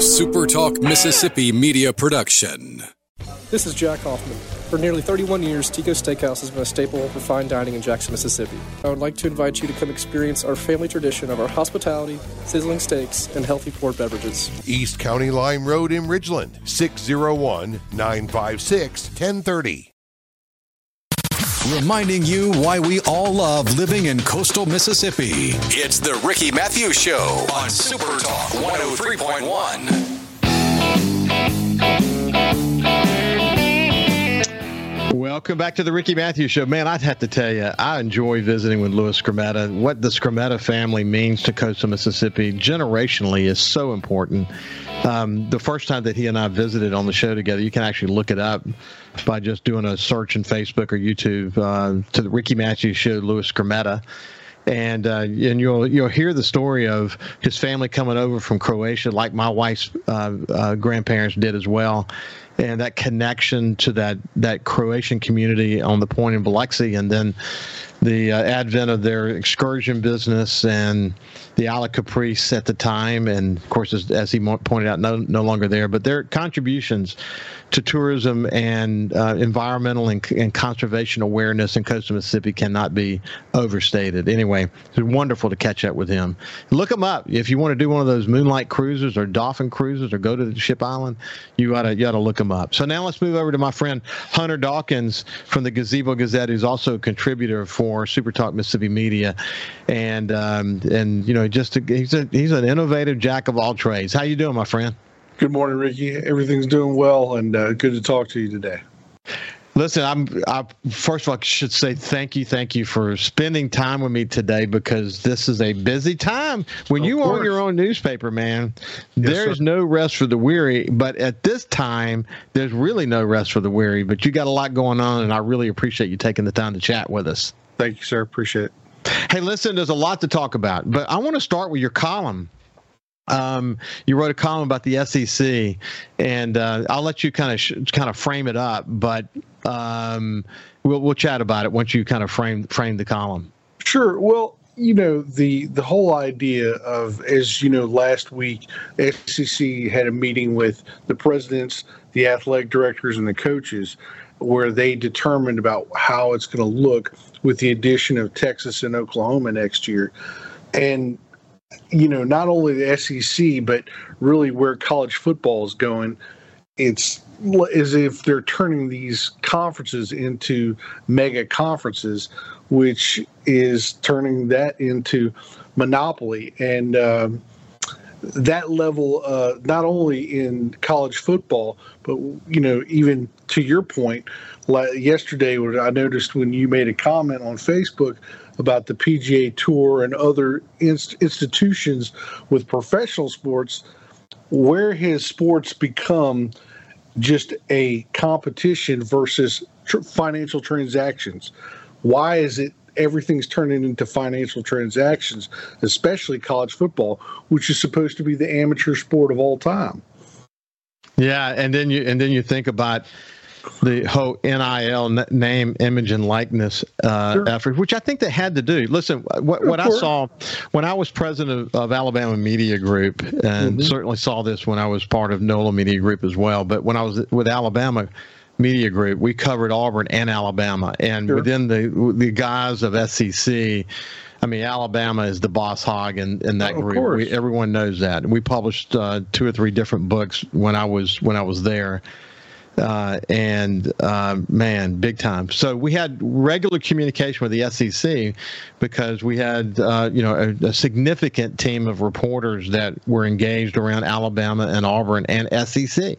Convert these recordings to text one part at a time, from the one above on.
A Super Talk Mississippi media production. This is Jack Hoffman. For nearly 31 years, Tico Steakhouse has been a staple for fine dining in Jackson, Mississippi. I would like to invite you to come experience our family tradition of our hospitality, sizzling steaks, and healthy poured beverages. East County Line Road in Ridgeland, 601 956 1030. Reminding you why we all love living in coastal Mississippi. It's the Ricky Mathews Show on Super Talk 103.1. Welcome back to the Ricky Mathews Show. Man, I'd have to tell you, I enjoy visiting with Louis Skrmetta. What the Skrmetta family means to coastal Mississippi generationally is so important. Um, the first time that he and I visited on the show together, you can actually look it up by just doing a search in Facebook or YouTube uh, to the Ricky Mathews Show, Louis Skrmetta. And uh, and you'll you'll hear the story of his family coming over from Croatia, like my wife's uh, uh grandparents did as well, and that connection to that that Croatian community on the point in Biloxi, and then the uh, advent of their excursion business and the Isle of Caprice at the time, and of course, as, as he pointed out, no, no longer there. But their contributions to tourism and uh, environmental and, and, conservation awareness in coastal Mississippi cannot be overstated. Anyway, it's wonderful to catch up with him. Look him up if you want to do one of those moonlight cruises or dolphin cruises or go to the ship island. You to you to look him up. So now let's move over to my friend Hunter Dawkins from the Gazebo Gazette, who's also a contributor for Super Talk Mississippi Media, and um, and you know just a, he's a he's an innovative jack of all trades. How you doing, my friend? Good morning, Ricky. Everything's doing well, and uh, good to talk to you today. Listen, I'm. I, first of all, I should say thank you, thank you for spending time with me today because this is a busy time. When of you course. own your own newspaper, man, yes, there's sir. no rest for the weary. But at this time, there's really no rest for the weary. But you got a lot going on, and I really appreciate you taking the time to chat with us. Thank you, sir. Appreciate it. Hey, listen, there's a lot to talk about, but I want to start with your column um, you wrote a column about the SEC, and uh, I'll let you kind of sh- kind of frame it up, but um, we'll we'll chat about it once you kind of frame frame the column. Sure. Well, you know the the whole idea of as you know last week SEC had a meeting with the presidents, the athletic directors, and the coaches, where they determined about how it's going to look with the addition of Texas and Oklahoma next year, and you know, not only the SEC, but really where college football is going. It's as if they're turning these conferences into mega conferences, which is turning that into monopoly. And um, that level, uh, not only in college football, but, you know, even to your point, like yesterday, I noticed when you made a comment on Facebook about the PGA Tour and other inst- institutions with professional sports, where has sports become just a competition versus tr- financial transactions? Why is it everything's turning into financial transactions, especially college football, which is supposed to be the amateur sport of all time? Yeah, and then you and then you think about the whole NIL name, image, and likeness uh, sure. effort, which I think they had to do. Listen, what, what I saw when I was president of, of Alabama Media Group, and mm-hmm. certainly saw this when I was part of NOLA Media Group as well, but when I was with Alabama Media Group, we covered Auburn and Alabama, and sure. within the the guise of SEC. I mean, Alabama is the boss hog in, in that oh, group. We, everyone knows that. We published uh, two or three different books when I was when I was there uh, and uh, man, big time. So we had regular communication with the SEC because we had uh, you know a, a, significant team of reporters that were engaged around Alabama and Auburn and SEC.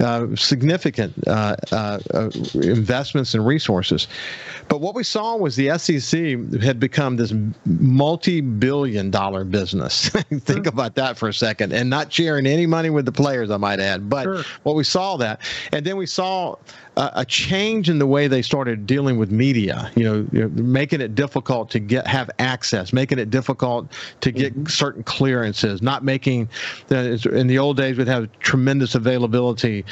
Uh, significant uh, uh, investments and resources. But what we saw was the SEC had become this multi-billion dollar business. Think sure. about that for a second, and not sharing any money with the players, I might add. But sure. what we saw that, and then we saw a change in the way they started dealing with media. You know, you know, making it difficult to get have access, making it difficult to get mm-hmm. certain clearances. Not making the, in the old days we'd have tremendous availability,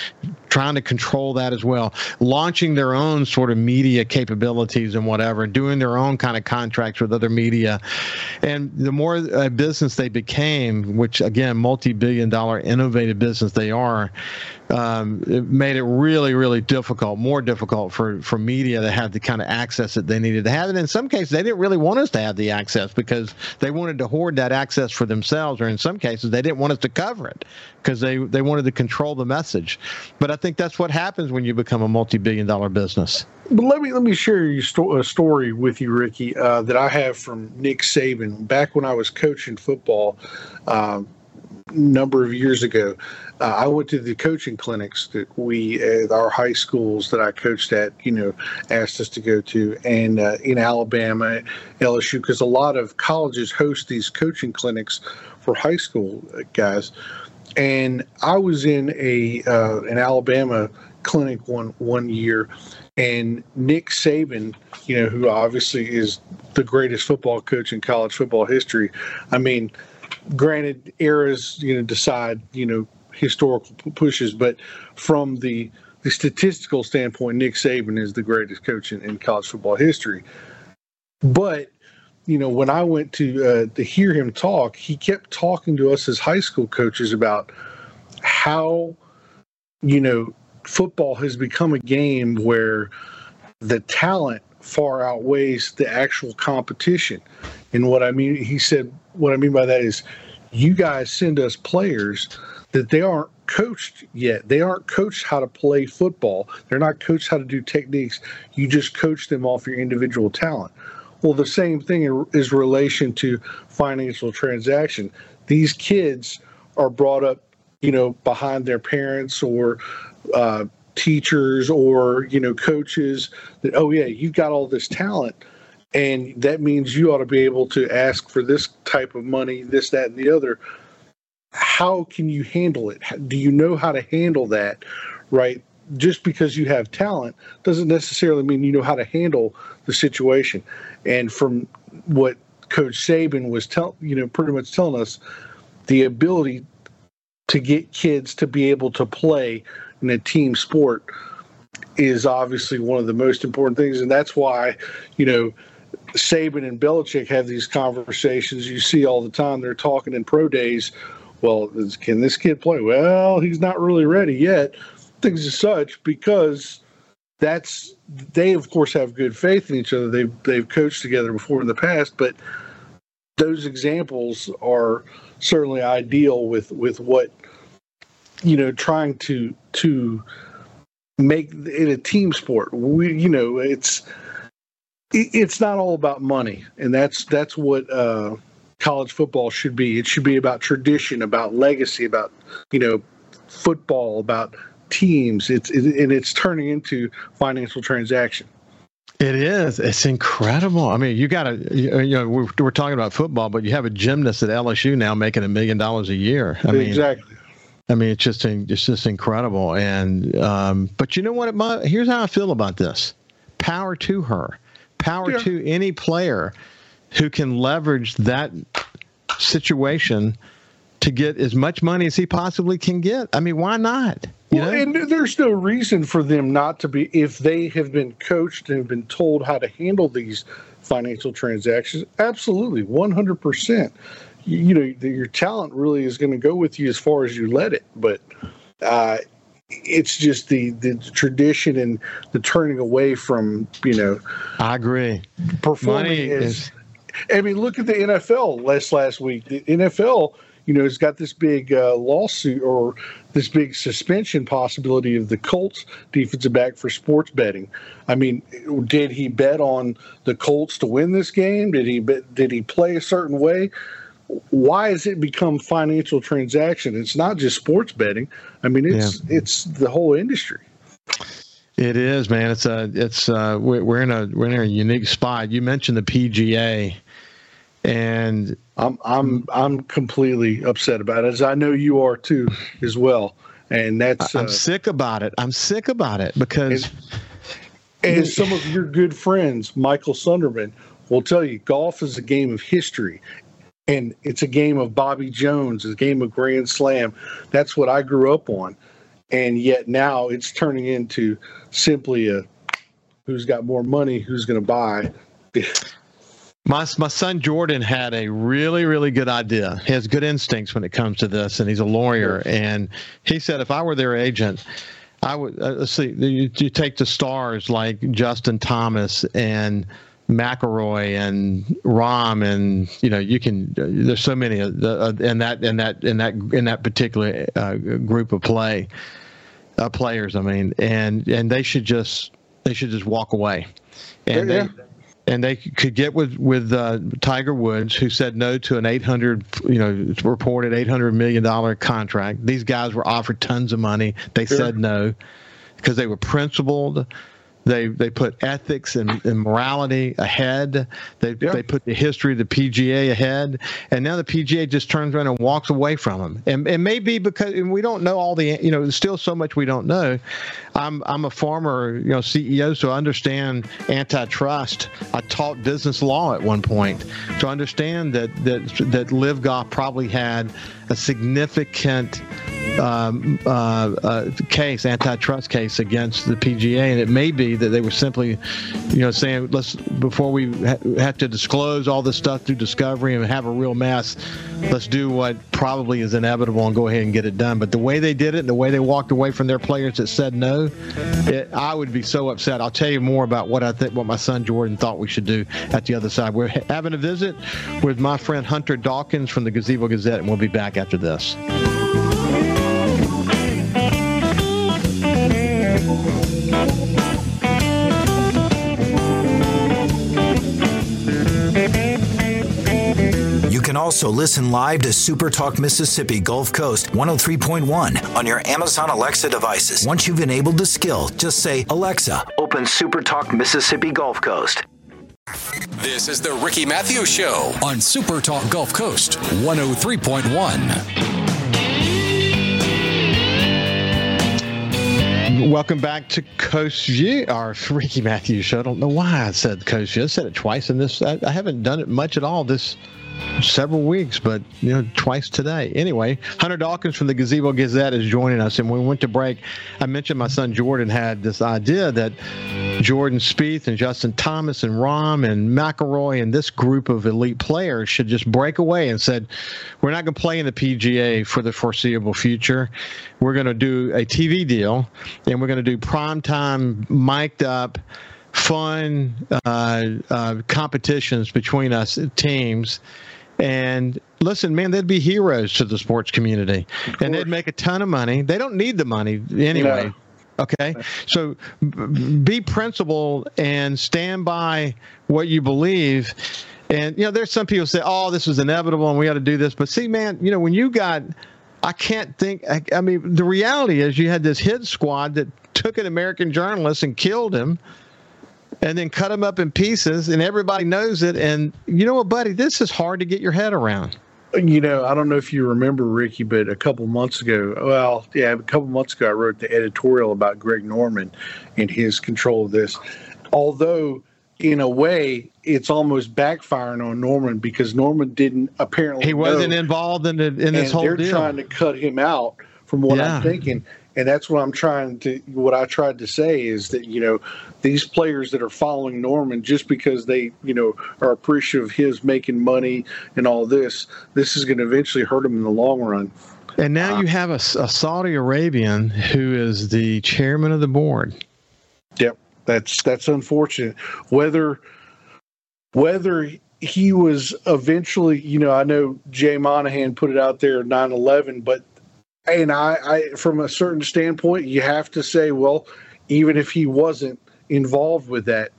trying to control that as well, launching their own sort of media capabilities and whatever, doing their own kind of contracts with other media. And the more a business they became, which again, multi billion dollar innovative business they are, um, it made it really, really difficult, more difficult for, for media to have the kind of access that they needed to have. And in some cases, they didn't really want us to have the access because they wanted to hoard that access for themselves, or in some cases, they didn't want us to cover it because they, they wanted to control the message. But I think that's what happens when you become a multi billion dollar business. But let me let me share a story with you, Ricky, uh, that I have from Nick Saban back when I was coaching football. Uh, number of years ago, uh, I went to the coaching clinics that we, at our high schools that I coached at, you know, asked us to go to, and uh, in Alabama, LSU, because a lot of colleges host these coaching clinics for high school guys. And I was in a uh, an Alabama clinic one one year, and Nick Saban, you know, who obviously is the greatest football coach in college football history. I mean, granted, eras you know decide you know historical pushes, but from the the statistical standpoint, Nick Saban is the greatest coach in, in college football history. But you know, when I went to uh, to hear him talk, he kept talking to us as high school coaches about how you know football has become a game where the talent far outweighs the actual competition. And what I mean, he said, what I mean by that is, you guys send us players that they aren't coached yet. They aren't coached how to play football. They're not coached how to do techniques. You just coach them off your individual talent. Well, the same thing is relation to financial transaction. These kids are brought up, you know, behind their parents or uh, teachers or you know coaches that oh yeah you've got all this talent and that means you ought to be able to ask for this type of money this that and the other. How can you handle it? Do you know how to handle that right? Just because you have talent doesn't necessarily mean you know how to handle the situation and from what coach saban was tell you know pretty much telling us the ability to get kids to be able to play in a team sport is obviously one of the most important things, and that's why you know Saban and Belichick have these conversations. You see all the time. They're talking in pro days. Well, can this kid play? Well, he's not really ready yet. Things as such because that's they of course have good faith in each other. They've they've coached together before in the past, but those examples are certainly ideal with with what you know trying to to make it a team sport. We, you know, it's it's not all about money, and that's that's what uh, college football should be. It should be about tradition, about legacy, about you know, football, about teams. It's it, and it's turning into financial transaction. It is. It's incredible. I mean, you got to, you know, we're, we're talking about football, but you have a gymnast at LSU now making a million dollars a year. I mean, exactly. I mean, it's just it's just incredible. And um, but you know what? My, here's how I feel about this: power to her, power yeah. to any player who can leverage that situation to get as much money as he possibly can get. I mean, why not? You well, know? and there's no reason for them not to be if they have been coached and have been told how to handle these financial transactions. Absolutely, 100 percent you know your talent really is going to go with you as far as you let it but uh, it's just the the tradition and the turning away from you know i agree performing is, is i mean look at the nfl last last week the nfl you know has got this big uh, lawsuit or this big suspension possibility of the colts defensive back for sports betting i mean did he bet on the colts to win this game did he bet, did he play a certain way why has it become financial transaction? It's not just sports betting. I mean, it's yeah. it's the whole industry. It is, man. It's a it's uh we're in a we're in a unique spot. You mentioned the PGA, and I'm I'm I'm completely upset about it, as I know you are too, as well. And that's I'm uh, sick about it. I'm sick about it because. And, and some of your good friends, Michael Sunderman, will tell you golf is a game of history and it's a game of Bobby Jones, it's a game of Grand Slam. That's what I grew up on. and yet now it's turning into simply a who's got more money, who's going to buy. My, my son Jordan had a really, really good idea. He has good instincts when it comes to this, and he's a lawyer. And he said, if I were their agent, I would uh, let's see. You, you, take the stars like Justin Thomas and McIlroy and Rahm, and you know you can. Uh, there's so many uh, uh, in that in that in that in that particular uh, group of play uh, players. I mean, and and they should just they should just walk away, and yeah, they and they could get with with uh, Tiger Woods, who said no to an 800, you know, reported 800 million dollar contract. These guys were offered tons of money. They sure. said no because they were principled. They they put ethics and, and morality ahead. They yeah. they put the history of the PGA ahead, and now the PGA just turns around and walks away from them. And it may be because we don't know all the you know there's still so much we don't know. I'm I'm a former you know CEO, so I understand antitrust. I taught business law at one point to understand that that that LIV Golf probably had a significant um, uh, uh, case, antitrust case against the PGA, and it may be that they were simply, you know, saying let's before we ha- have to disclose all this stuff through discovery and have a real mess, let's do what probably is inevitable and go ahead and get it done. But the way they did it, and the way they walked away from their players that said no, it, I would be so upset. I'll tell you more about what I think, what my son Jordan thought we should do at the other side. We're having a visit with my friend Hunter Dawkins from the Gazebo Gazette, and we'll be back after this. Also listen live to Super Talk Mississippi Gulf Coast 103.1 on your Amazon Alexa devices. Once you've enabled the skill, just say, Alexa, open Super Talk Mississippi Gulf Coast. This is the Ricky Mathews Show on Super Talk Gulf Coast 103.1. Welcome back to Coast View, our Ricky Mathews show. I don't know why I said Coast View. I said it twice in this. I, I haven't done it much at all this several weeks, but you know, twice today. Anyway, Hunter Dawkins from the Gazebo Gazette is joining us, and we went to break, I mentioned my son Jordan had this idea that Jordan Spieth and Justin Thomas and Rahm and McIlroy and this group of elite players should just break away and said, "We're not going to play in the PGA for the foreseeable future. We're going to do a TV deal, and we're going to do prime time, mic'd up." fun uh, uh, competitions between us teams and listen, man, they'd be heroes to the sports community, and they'd make a ton of money. They don't need the money anyway. No. Okay, so be principled and stand by what you believe. And you know, there's some people say, "Oh, this was inevitable, and we got to do this." But see, man, you know, when you got, I can't think. I, I mean, the reality is, you had this hit squad that took an American journalist and killed him and then cut them up in pieces, and everybody knows it. And you know what, buddy? This is hard to get your head around. You know, I don't know if you remember Ricky, but a couple months ago, well, yeah, a couple months ago, I wrote the editorial about Greg Norman and his control of this. Although, in a way, it's almost backfiring on Norman because Norman didn't apparently. He wasn't know, involved in the, in this whole they're deal. trying to cut him out from what yeah. I'm thinking and that's what I'm trying to what I tried to say is that you know these players that are following Norman just because they you know are appreciative of his making money and all this this is going to eventually hurt them in the long run. And now uh, you have a, a, Saudi Arabian who is the chairman of the board. Yep, that's that's unfortunate. Whether whether he was eventually, you know, I know Jay Monahan put it out there 9/11, but and I, I, from a certain standpoint, you have to say, well, even if he wasn't involved with that,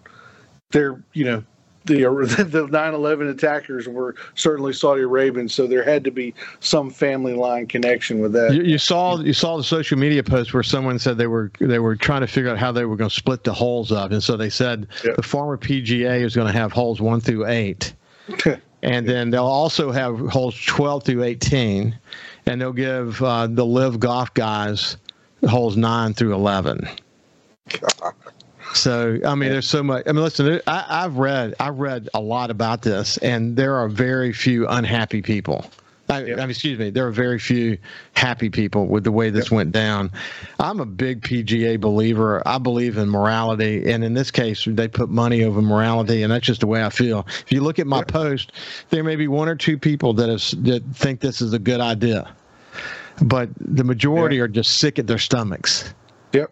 there, you know, the the 9/11 attackers were certainly Saudi Arabian, so there had to be some family line connection with that. You, you, saw you saw the social media post where someone said they were they were trying to figure out how they were going to split the holes up, and so they said yep. the former PGA is going to have holes one through eight, and then they'll also have holes 12 through 18 and they'll give uh, the live golf guys holes nine through eleven. God. So I mean, there's so much. I mean, listen, I, I've read I've read a lot about this, and there are very few unhappy people. I, I mean, excuse me, there are very few happy people with the way this yep. went down. I'm a big PGA believer. I believe in morality, and in this case, they put money over morality, and that's just the way I feel. If you look at my yep. post, there may be one or two people that have, that think this is a good idea, but the majority yep. are just sick at their stomachs. Yep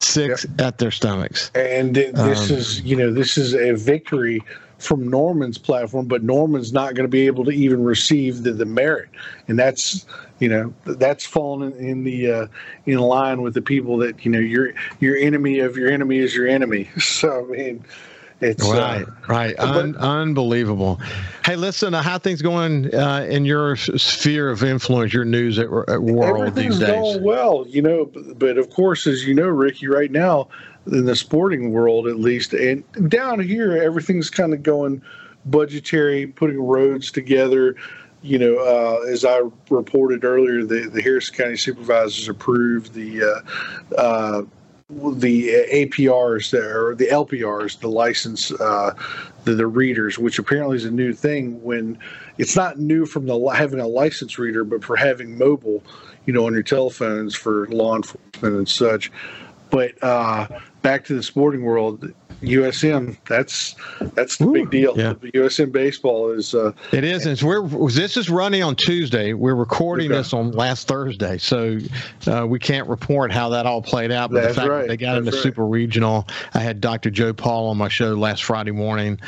sick yep. at their stomachs. And this um, is, you know, this is a victory from Norman's platform, but Norman's not going to be able to even receive the, the merit, and that's you know that's fallen in, in the uh, in line with the people that you know your your enemy of your enemy is your enemy. So I mean. It's right, uh, right, Un- but, unbelievable. Hey, listen, uh, how things going uh, in your sphere of influence, your news at, at world these days? going well, you know. But, but of course, as you know, Ricky, right now in the sporting world at least. And down here, everything's kind of going budgetary, putting roads together. You know, uh, as I reported earlier, the, the Harrison County supervisors approved the uh, uh, the APRs or the LPRs, the license, uh, the, the readers, which apparently is a new thing. When it's not new from the having a license reader, but for having mobile, you know, on your telephones for law enforcement and such. But uh, back to the sporting world, USM. That's that's the Ooh, big deal. Yeah. USM baseball is. Uh, it is. And we're this is running on Tuesday. We're recording okay. this on last Thursday, so uh, we can't report how that all played out. But that's the fact right. that they got that's into right. super regional. I had Dr. Joe Paul on my show last Friday morning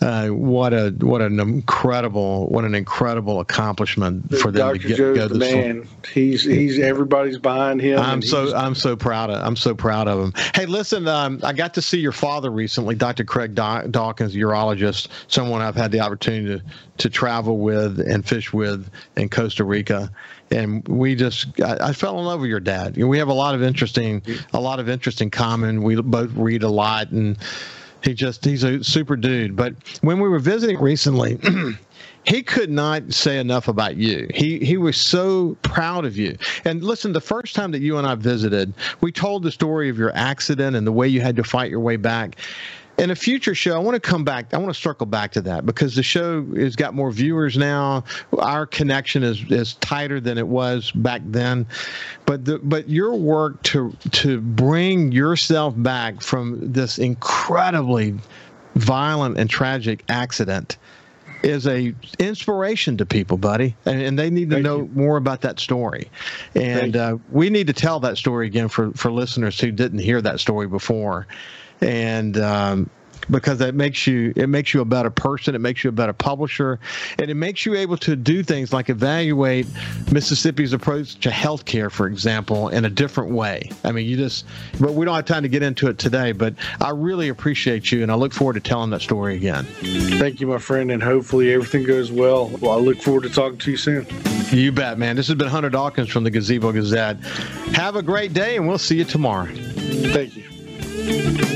uh, what a what an incredible what an incredible accomplishment for them Dr. to get Joe's go the man. He's he's everybody's behind him. I'm so I'm so proud of I'm so proud of him. Hey, listen, um, I got to see your father recently, Dr. Craig Dawkins, urologist, someone I've had the opportunity to to travel with and fish with in Costa Rica and we just I, I, fell in love with your dad. You know, we have a lot of interesting a lot of interesting common. We both read a lot and he just he's a super dude. But when we were visiting recently, he could not say enough about you. He he was so proud of you. And listen, the first time that you and I visited, we told the story of your accident and the way you had to fight your way back in a future show, I want to come back. I want to circle back to that because the show has got more viewers now. Our connection is is tighter than it was back then. But the but your work to to bring yourself back from this incredibly violent and tragic accident is a inspiration to people, buddy, and, and they need to Thank know you. more about that story. And uh, we need to tell that story again for for listeners who didn't hear that story before and um, because that makes you it makes you a better person. It makes you a better publisher. And it makes you able to do things like evaluate mississippi's approach to healthcare for example in a different way. I mean you just but we don't have time to get into it today but i really appreciate you and i look forward to telling that story again. Thank you my friend and hopefully everything goes well. Well i look forward to talking to you soon. You bet man. This has been hunter dawkins from the gazebo gazette. Have a great day and we'll see you tomorrow. Thank you